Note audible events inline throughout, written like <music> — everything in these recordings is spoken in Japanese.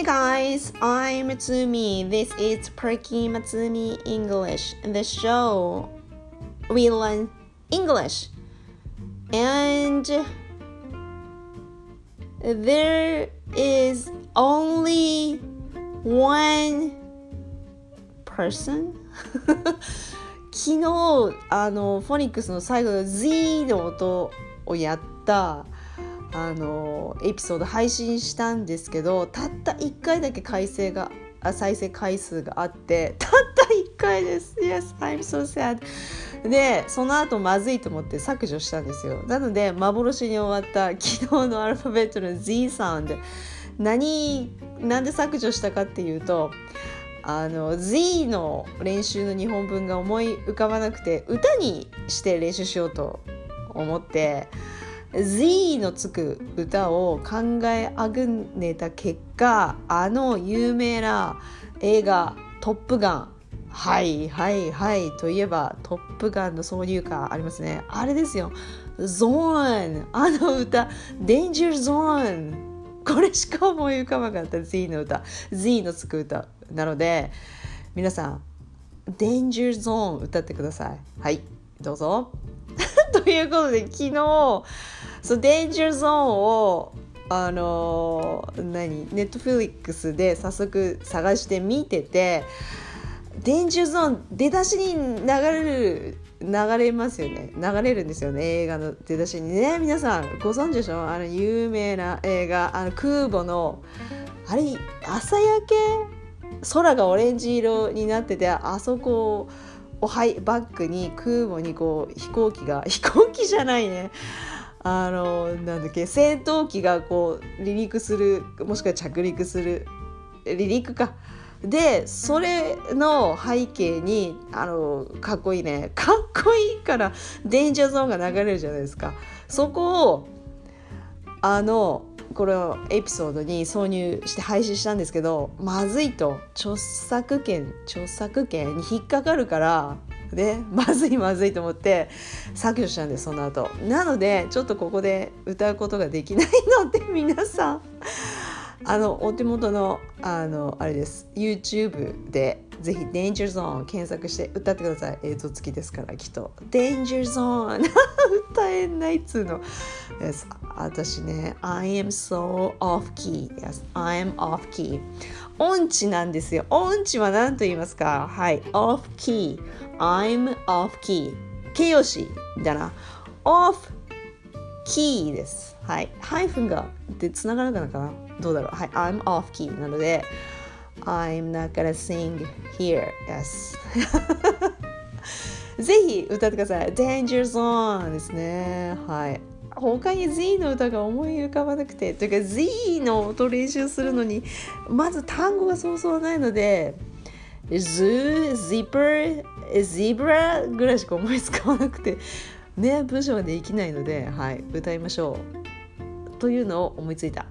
Hey guys, I'm Matsumi. This is Perky Matsumi English. The show we learn English. And there is only one person 昨日あのフォニックスの最後の Z の音をやったあのエピソード配信したんですけどたった1回だけ再生が再生回数があって <laughs> たった1回です。Yes, I'm so sad. でその後まずいと思って削除したんですよ。なので幻に終わった昨日のアルファベットの Z サウンド何なんで削除したかっていうとあの Z の練習の日本文が思い浮かばなくて歌にして練習しようと思って Z のつく歌を考えあぐねた結果あの有名な映画「トップガン」はいはいはいといえば「トップガン」の挿入歌ありますね。あれですよ。ゾーン。<laughs> あの歌「デンジャーゾーン」これしか思い浮かばなかった。Z の歌。Z のつく歌なので皆さん「デンジャーゾーン」歌ってください。はいどうぞ。<laughs> ということで昨日そうデンジャーゾーンをあの、何？ネットフリックスで早速探して見ててデンジャーゾーン出だしに流れる流れますよね。流れるんですよね映画の出だしに。ね皆さんご存知でしょ？あの有名な映画あの空母のあれ朝焼け？空がオレンジ色になっててあそこをはいバックに空母にこう飛行機が <laughs> 飛行機じゃないね。あのなんだっけ戦闘機がこう離陸するもしくは着陸する離陸か。でそれの背景にあのかっこいいね。かっこいいからデンジャーゾーンが流れるじゃないですか。そこをあのこれをエピソードに挿入して配信したんですけどまずいと。著作権著作権に引っかかるからねまずいまずいと思って削除したんですその後。なのでちょっとここで歌うことができないので皆さん。あのお手元のあのあれです。YouTube でぜひ Danger Zone 検索して歌ってください。映像付きですからきっと。Danger Zone <laughs> 歌えないっつうの、私ね I am so off key yes I am off key 音痴なんですよ。音痴は何と言いますか？はい。Off key. I'm off key. 形容詞だな。Off key です。はい。ハイフンがでつながるかなかな？どうだろう？はい。I'm off key なので I'm not gonna sing here. Yes. <laughs> ぜひ歌ってください。Danger Zone ですね。はい。他に Z の歌が思い浮かばなくてというか Z の音練習するのにまず単語がそうそうないので Z、Zipper、Zebra ぐらいしか思いつかなくてね文章ができないのではい歌いましょう。というのを思いついた。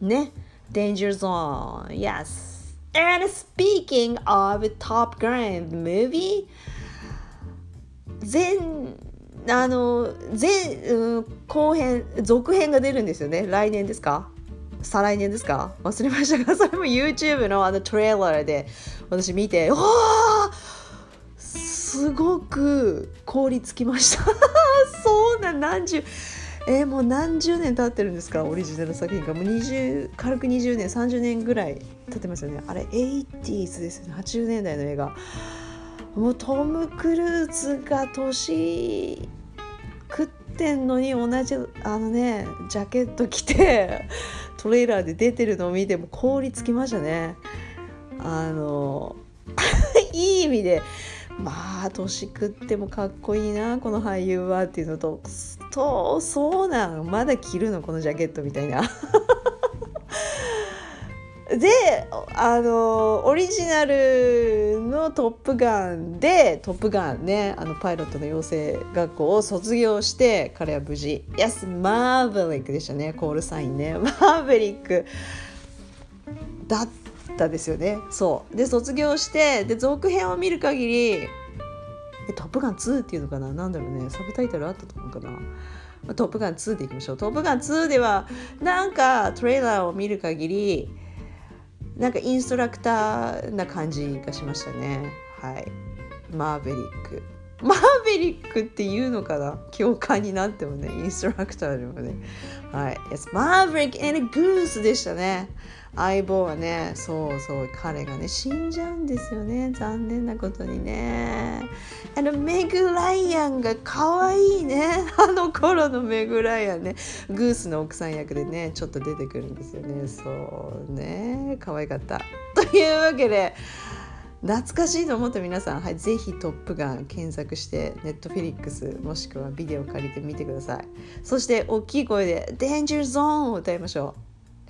ね Danger Zone yes. And speaking of Top Gun movie 全あの全、うん、後編続編が出るんですよね。来年ですか？再来年ですか？忘れましたが <laughs> それも YouTube のあのトレーラーで私見てわあすごく凍りつきました。<laughs> そうな何十えー、もう何十年経ってるんですか？オリジナル作品が。もう20軽く20年30年ぐらい経ってますよね。あれ 80s ですよね。80年代の映画。もうトム・クルーズが年ってんのに同じあのねジャケット着て <laughs> トレーラーで出てるのを見ても凍りつきましたねあの <laughs> いい意味でまあ年食ってもかっこいいなこの俳優はっていうのとそうそうなんまだ着るのこのジャケットみたいな。<laughs> であのオリジナルの「トップガン」で「トップガンね」あのパイロットの養成学校を卒業して彼は無事「Yes マーヴェリック」でしたねコールサインね。マーヴェリックだったですよね。そう。で卒業してで続編を見る限りトップガン2っていうのかな？なんだろうね。サブタイトルあったと思うかな？トップガン2でいきましょう。トップガン2ではなんかトレーラーを見る限りなんかインストラクターな感じがしましたね。はい。マーベリック。マーベリックっていうのかな？教官になってもねインストラクターでもね。はい。Yes マーベリック and a goose でしたね。相棒はねそうそう彼がね死んじゃうんですよね。残念なことにね。あのメグ・ライアンが可愛いね。<laughs> あの頃のメグ・ライアンね。グースの奥さん役でねちょっと出てくるんですよね。そうね。可愛かった。というわけで懐かしいと思った皆さん、はい、ぜひ「トップガン」検索してネットフィリックスもしくはビデオ借りてみてください。そして大きい声で「デンジャーゾーン」を歌いましょ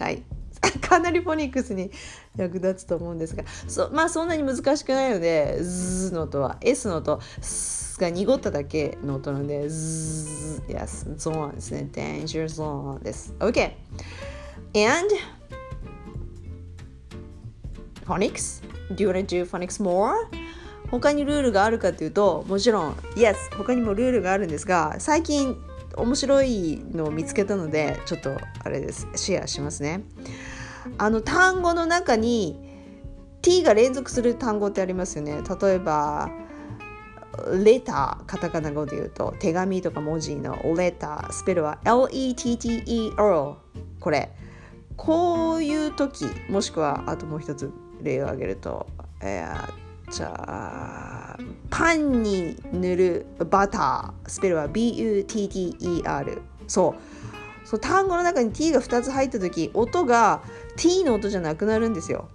う。はい。<laughs> かなりフォニックスに役立つと思うんですが。そまあそんなに難しくないので「ズ」の音は S の音「ス」が濁っただけの音なので「ズ」Yes ゾー。ンですね。Danger Zone です。OK and phonics Do you want to do phonics more? 他にルールがあるかというともちろん Yes 他にもルールがあるんですが最近面白いのを見つけたのでちょっとあれです。シェアしますね。あの単語の中に t が連続する単語ってありますよね。例えばレターカタカナ語で言うと手紙とか文字のレタースペルは LETTER これ。こういう時もしくはあともう一つ例を挙げると、えー、じゃあパンに塗るバタースペルは BUTTER そう。そう単語の中に T が2つ入った時音が T の音じゃなくなるんですよ。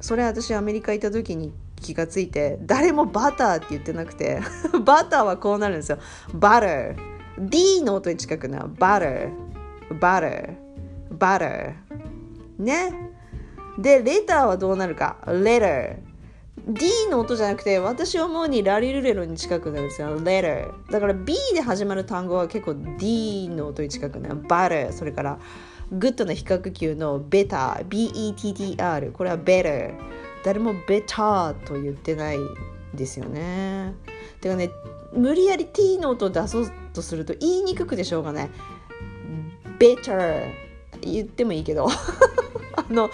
それ私アメリカ行った時に気がついて誰もバターって言ってなくて <laughs> バターはこうなるんですよ。butter D の音に近くな butter butter butter ね。で、 letter はどうなるか ?letter。D の音じゃなくて、私思うにラリルレロに近くなるんですよ。letter。だから B で始まる単語は結構 D の音に近くなる。butter。それから、 good な比較級の better。B-E-T-T-R。これは better。誰も better と言ってないですよね。てかね、無理やり T の音を出そうとすると言いにくくてしょうがない。better。言ってもいいけど。<laughs> あの、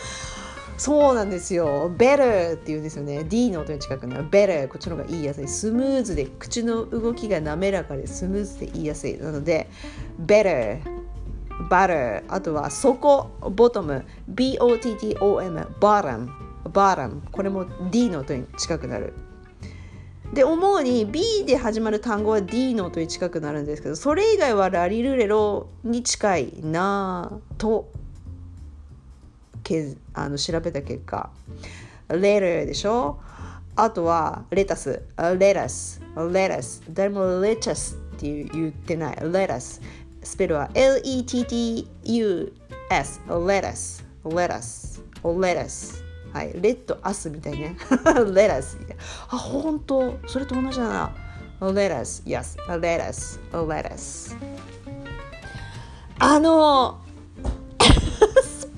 そうなんですよ。better って言うんですよね。D の音に近くなる。better こっちの方が言いやすい。スムーズで口の動きが滑らかでスムーズで言いやすい。なので better butter あとは底 bottom B-O-T-T-O-M bottom bottom これも D の音に近くなる。で思うに B で始まる単語は D の音に近くなるんですけどそれ以外はラリルレロに近いなぁとけあの調べた結果 letter でしょ？あとはレタス。レタス。レタス。誰もレタスって言ってない。レタス。スペルは L-E-T-T-U-S レタス。レタス。レタス。はい、レッドアスみたいね。<laughs> レタス。あ、本当？それと同じだな。レタス、yes, レタス、レタス。あの、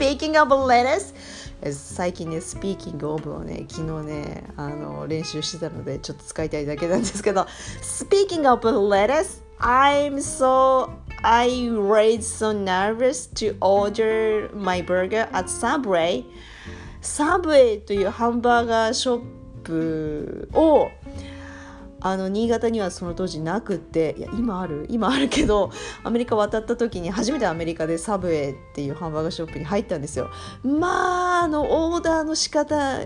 Speaking of lettuce 最近ね、Speaking of をね、昨日ね、あの練習してたので、ちょっと使いたいだけなんですけど、Speaking of lettuce, I'm so I was so nervous to order my burger at Subway. Subway というハンバーガーショップをあの新潟にはその当時なくっていや今ある今あるけどアメリカ渡った時に初めてアメリカでサブウェイっていうハンバーガーショップに入ったんですよ。まああのオーダーの仕方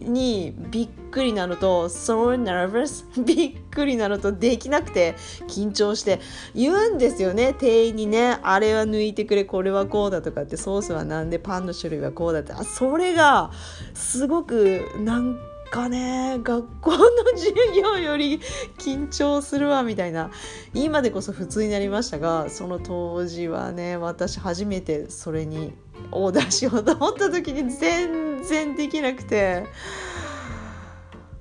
にびっくりなのと so nervous <laughs> びっくりなのとできなくて緊張して言うんですよね。店員にねあれは抜いてくれこれはこうだとかってソースはなんでパンの種類はこうだって。あそれがすごくなんかね学校の授業より緊張するわみたいな。今でこそ普通になりましたがその当時はね私初めてそれにオーダーしようと思った時に全然できなくて。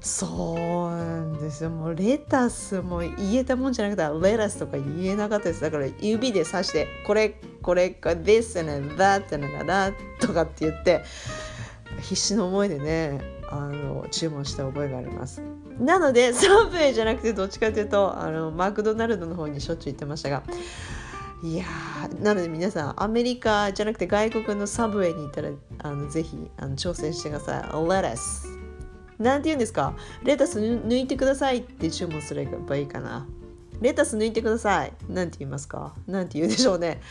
そうなんですよ。もうレタスも言えたもんじゃなくてレタスとか言えなかったです。だから指で指してこれこれか this and that and that とかって言って必死の思いでねあの注文した覚えがありますなので <laughs> サブウェイじゃなくてどっちかというとあのマクドナルドの方にしょっちゅう行ってましたがいやなので皆さんアメリカじゃなくて外国のサブウェイに行ったらあのぜひあの挑戦してください。レタスなんて言うんですか？レタス抜いてくださいって注文すればいいかな。レタス抜いてください。なんて言いますか？なんて言うでしょうね。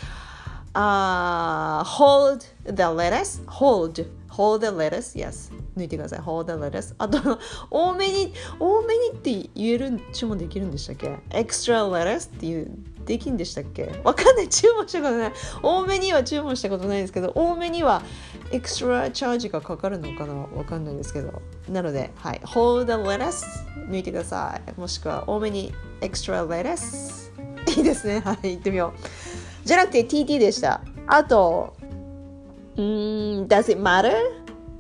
あ、uh, hold the lettuce, hold, hold the lettuce, yes. 抜いてください。hold the lettuce. あと、多めに、多めにって言える、注文できるんでしたっけ ?extra lettuce っていう、できんでしたっけ？わかんない。注文したことない。多めには注文したことないんですけど、多めにはエクストラチャージがかかるのかな？わかんないですけど。なので、はい。hold the lettuce 抜いてください。もしくは多めに extra lettuce いいですね。はい。行ってみよう。じゃなくて TT でした。あと、ん、Does it matter?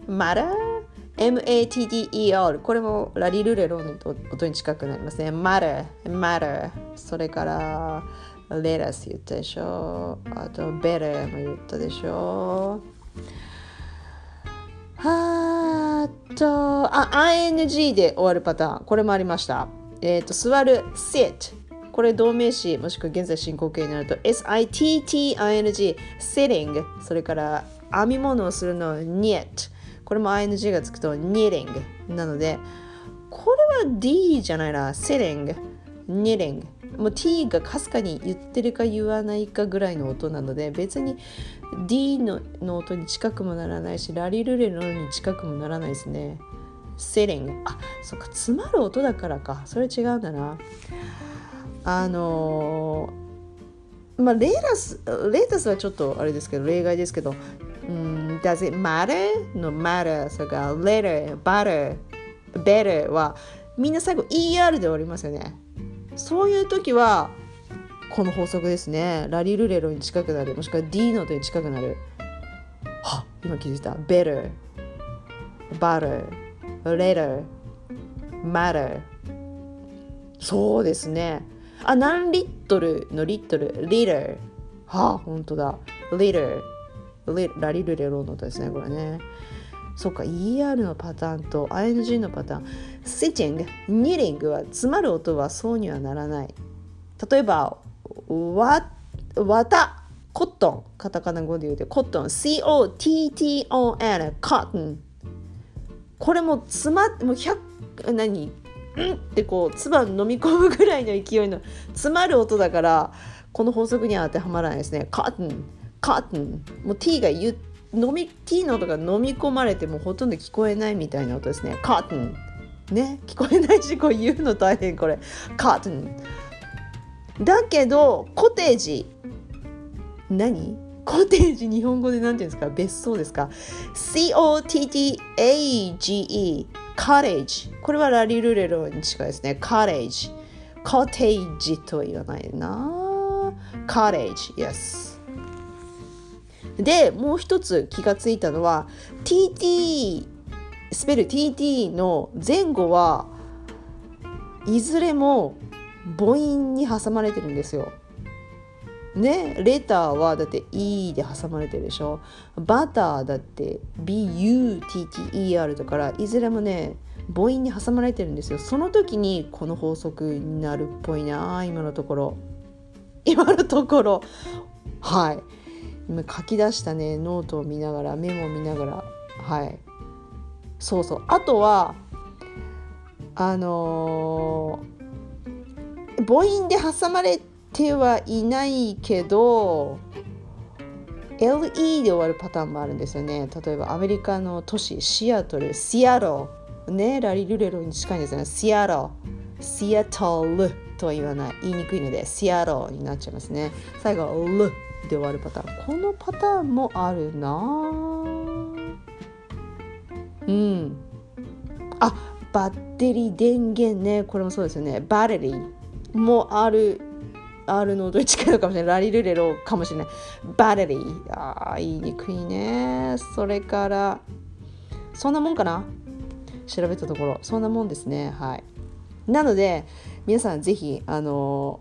matter? M-A-T-T-E-R これもラリルレロの音に近くなりますね。matter, matter それから let us 言ったでしょ。あと better も言ったでしょ。あと、あ、ing で終わるパターン。これもありました。えっ、ー、と、座る sit これ動名詞もしくは現在進行形になると SITTING sitting それから編み物をするの knit これも ING がつくと knitting なのでこれは D じゃないな。sitting knitting もう T がかすかに言ってるか言わないかぐらいの音なので別に D のの音に近くもならないしラリルレの音に近くもならないですね。sitting あそっか詰まる音だからか。それ違うんだな。あのまあレータスレータスはちょっとあれですけど例外ですけど、うん、Does it matter? の matter それから letter, butter, better はみんな最後 ER で終わりますよね。そういう時はこの法則ですね。ラリルレロに近くなるもしくは D の音に近くなる。は今気づいた。better, butter, letter, matter そうですね。あ、何リットルのリットル、リー t はあ、本当だ。リー t ラリルレローノですね、これね。そっか、ER のパターンと ING のパターン。sitting、knitting は詰まる音はそうにはならない。例えば、わ、わた、コットン。カタカナ語で言うと、コットン。C-O-T-T-O-N、コットン。これも詰まって、もう100、何？うん？ってこう唾飲み込むぐらいの勢いの詰まる音だからこの法則には当てはまらないですね。カットンカットン。もう T が言飲み T の音が飲み込まれてもほとんど聞こえないみたいな音ですね。カットン。ね？聞こえないしこう言うの大変これ。カットン。だけどコテージ。何？コテージ日本語で何て言うんですか？別荘ですか ?C-O-T-T-A-G-E カレージこれはラリルレロに近いですね。カレージコテージと言わないな。カレージ yes でもう一つ気がついたのは TT スペル TT の前後はいずれも母音に挟まれてるんですよ。ねレターはだって E で挟まれてるでしょ。バターだって BUTTER だからいずれもね母音に挟まれてるんですよ。その時にこの法則になるっぽいな今のところ。今のところ。はい。今書き出したねノートを見ながらメモを見ながら。はい。そうそう。あとはあのー、母音で挟まれててはいないけど LE で終わるパターンもあるんですよね。例えばアメリカの都市シアトルシアロねラリルレロに近いんですよね。シアロシアトルとは言わない。言いにくいのでシアロになっちゃいますね。最後ルで終わるパターン。このパターンもあるな。うん。あバッテリー電源ね。これもそうですよね。バッテリーもある R の音に近いのかもしれない。ラリルレロかもしれない。バレリー。ああ、言いにくいね。それから、そんなもんかな？調べたところ。そんなもんですね。はい。なので、皆さんぜひ、あの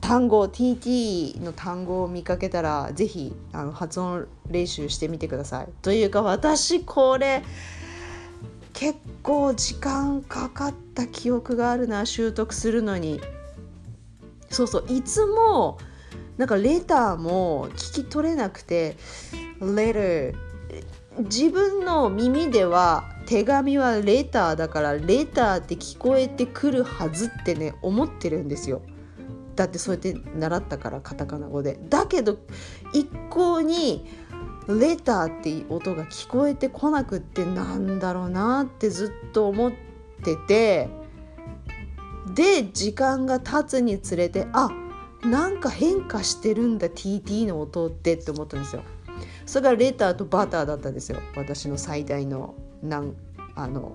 単語 TT の単語を見かけたらぜひあの発音練習してみてください。というか私これ結構時間かかった記憶があるな習得するのにそうそういつもなんかレターも聞き取れなくて letter 自分の耳では手紙はレターだからレターって聞こえてくるはずってね思ってるんですよ。だってそうやって習ったからカタカナ語で。だけど一向にレターって音が聞こえてこなくってなんだろうなってずっと思っててで時間が経つにつれてあなんか変化してるんだ TT の音ってって思ったんですよ。それがレターとバターだったんですよ。私の最大のなんあの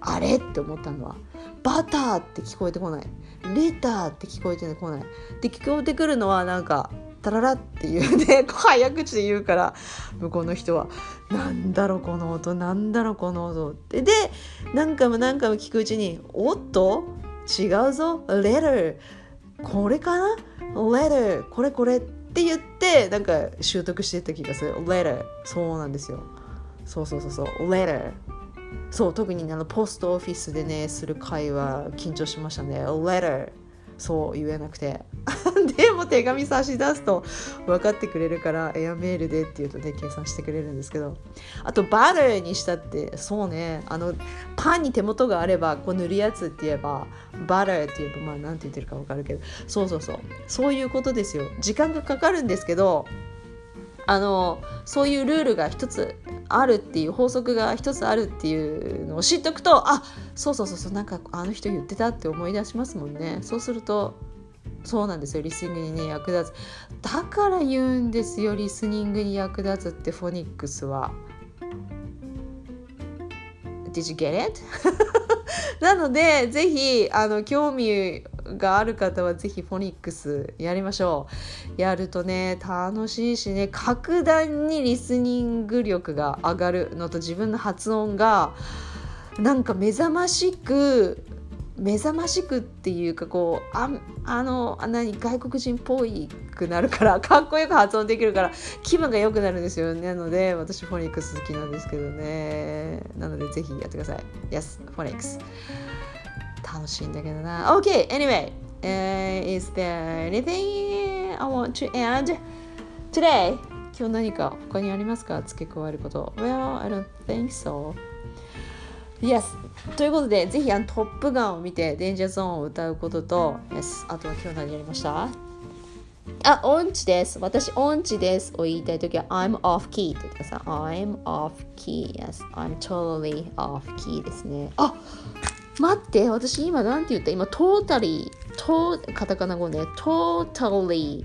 あれって思ったのは。バターって聞こえてこない。レターって聞こえてこない。で聞こえてくるのはなんかタララっていうね <laughs> 早口で言うから向こうの人は「なんだろこの音なんだろこの音」って。で何回も何回も聞くうちに「おっと？違うぞ。Letter これかな？Letter これこれ」って言ってなんか習得してた気がする「letter そうなんですよ。そうそうそうそう「レターそう特にあのポストオフィスでねする会話緊張しましたね「letter そう言えなくて。<laughs> でも手紙差し出すと分かってくれるからエアメールでって言うとね計算してくれるんですけど。あとバレーにしたってそうねあのパンに手元があればこう塗るやつって言えばバレーって言えばまあ何て言ってるか分かるけど。そうそうそう。そういうことですよ。時間がかかるんですけどあのそういうルールが一つあるっていう法則が一つあるっていうのを知っておくとあそうそうそうそうなんかあの人言ってたって思い出しますもんね。そうするとそうなんですよリスニングに役立つ。だから言うんですよリスニングに役立つってフォニックスは。Did you get it? <laughs> なのでぜひあの興味がある方はぜひフォニックスやりましょう。やるとね楽しいしね格段にリスニング力が上がるのと自分の発音がなんか目覚ましく目覚ましくっていうかこうああの何外国人っぽいくなるからかっこよく発音できるから気分が良くなるんですよね。なので私フォニックス好きなんですけどね。なのでぜひやってください。Yes フォニックス。楽しいんだけどな OK anyway、uh, is there anything I want to add today? 今日何か他にありますか？付け加えること Well I don't think so Yes ということでぜひあのトップガンを見てデンジャーゾーンを歌うことと Yes あとは今日何やりました？あ、音痴です。私、音痴です。を言いたいときは、I'm off key って言ってください。I'm off key. Yes, I'm totally off key ですね。あ待って、私今なんて言った？今、totally、とカタカナ語ね、totally。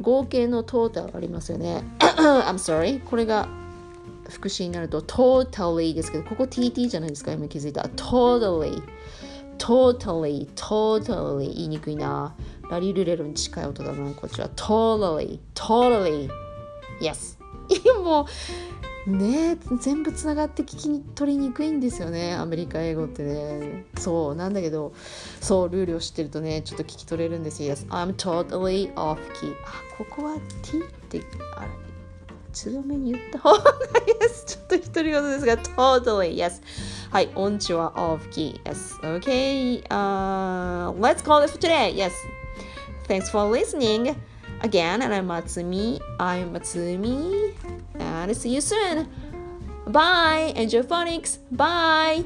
合計のトータルありますよね。<clears throat> I'm sorry. これが副詞になると totally ですけど、ここ TT じゃないですか、今気づいた。totally。totally, totally 言いにくいな。ラリルレロに近い音だな、こっちは。totally, totally. Yes. もう、ね全部つながって聞き取りにくいんですよね、アメリカ英語ってね。そう、なんだけど、そう、ルールを知ってるとね、ちょっと聞き取れるんですよ。Yes, I'm totally off key. あ、ここは T って、あれ強めに言った方が Yes ちょっと独り言ですが Totally Yes はい音痴は off key Yes Okay、uh, Let's call it for today Yes Thanks for listening again and I'm Matsumi. I'm Matsumi and I see you soon. Bye Enjoy phonics. Bye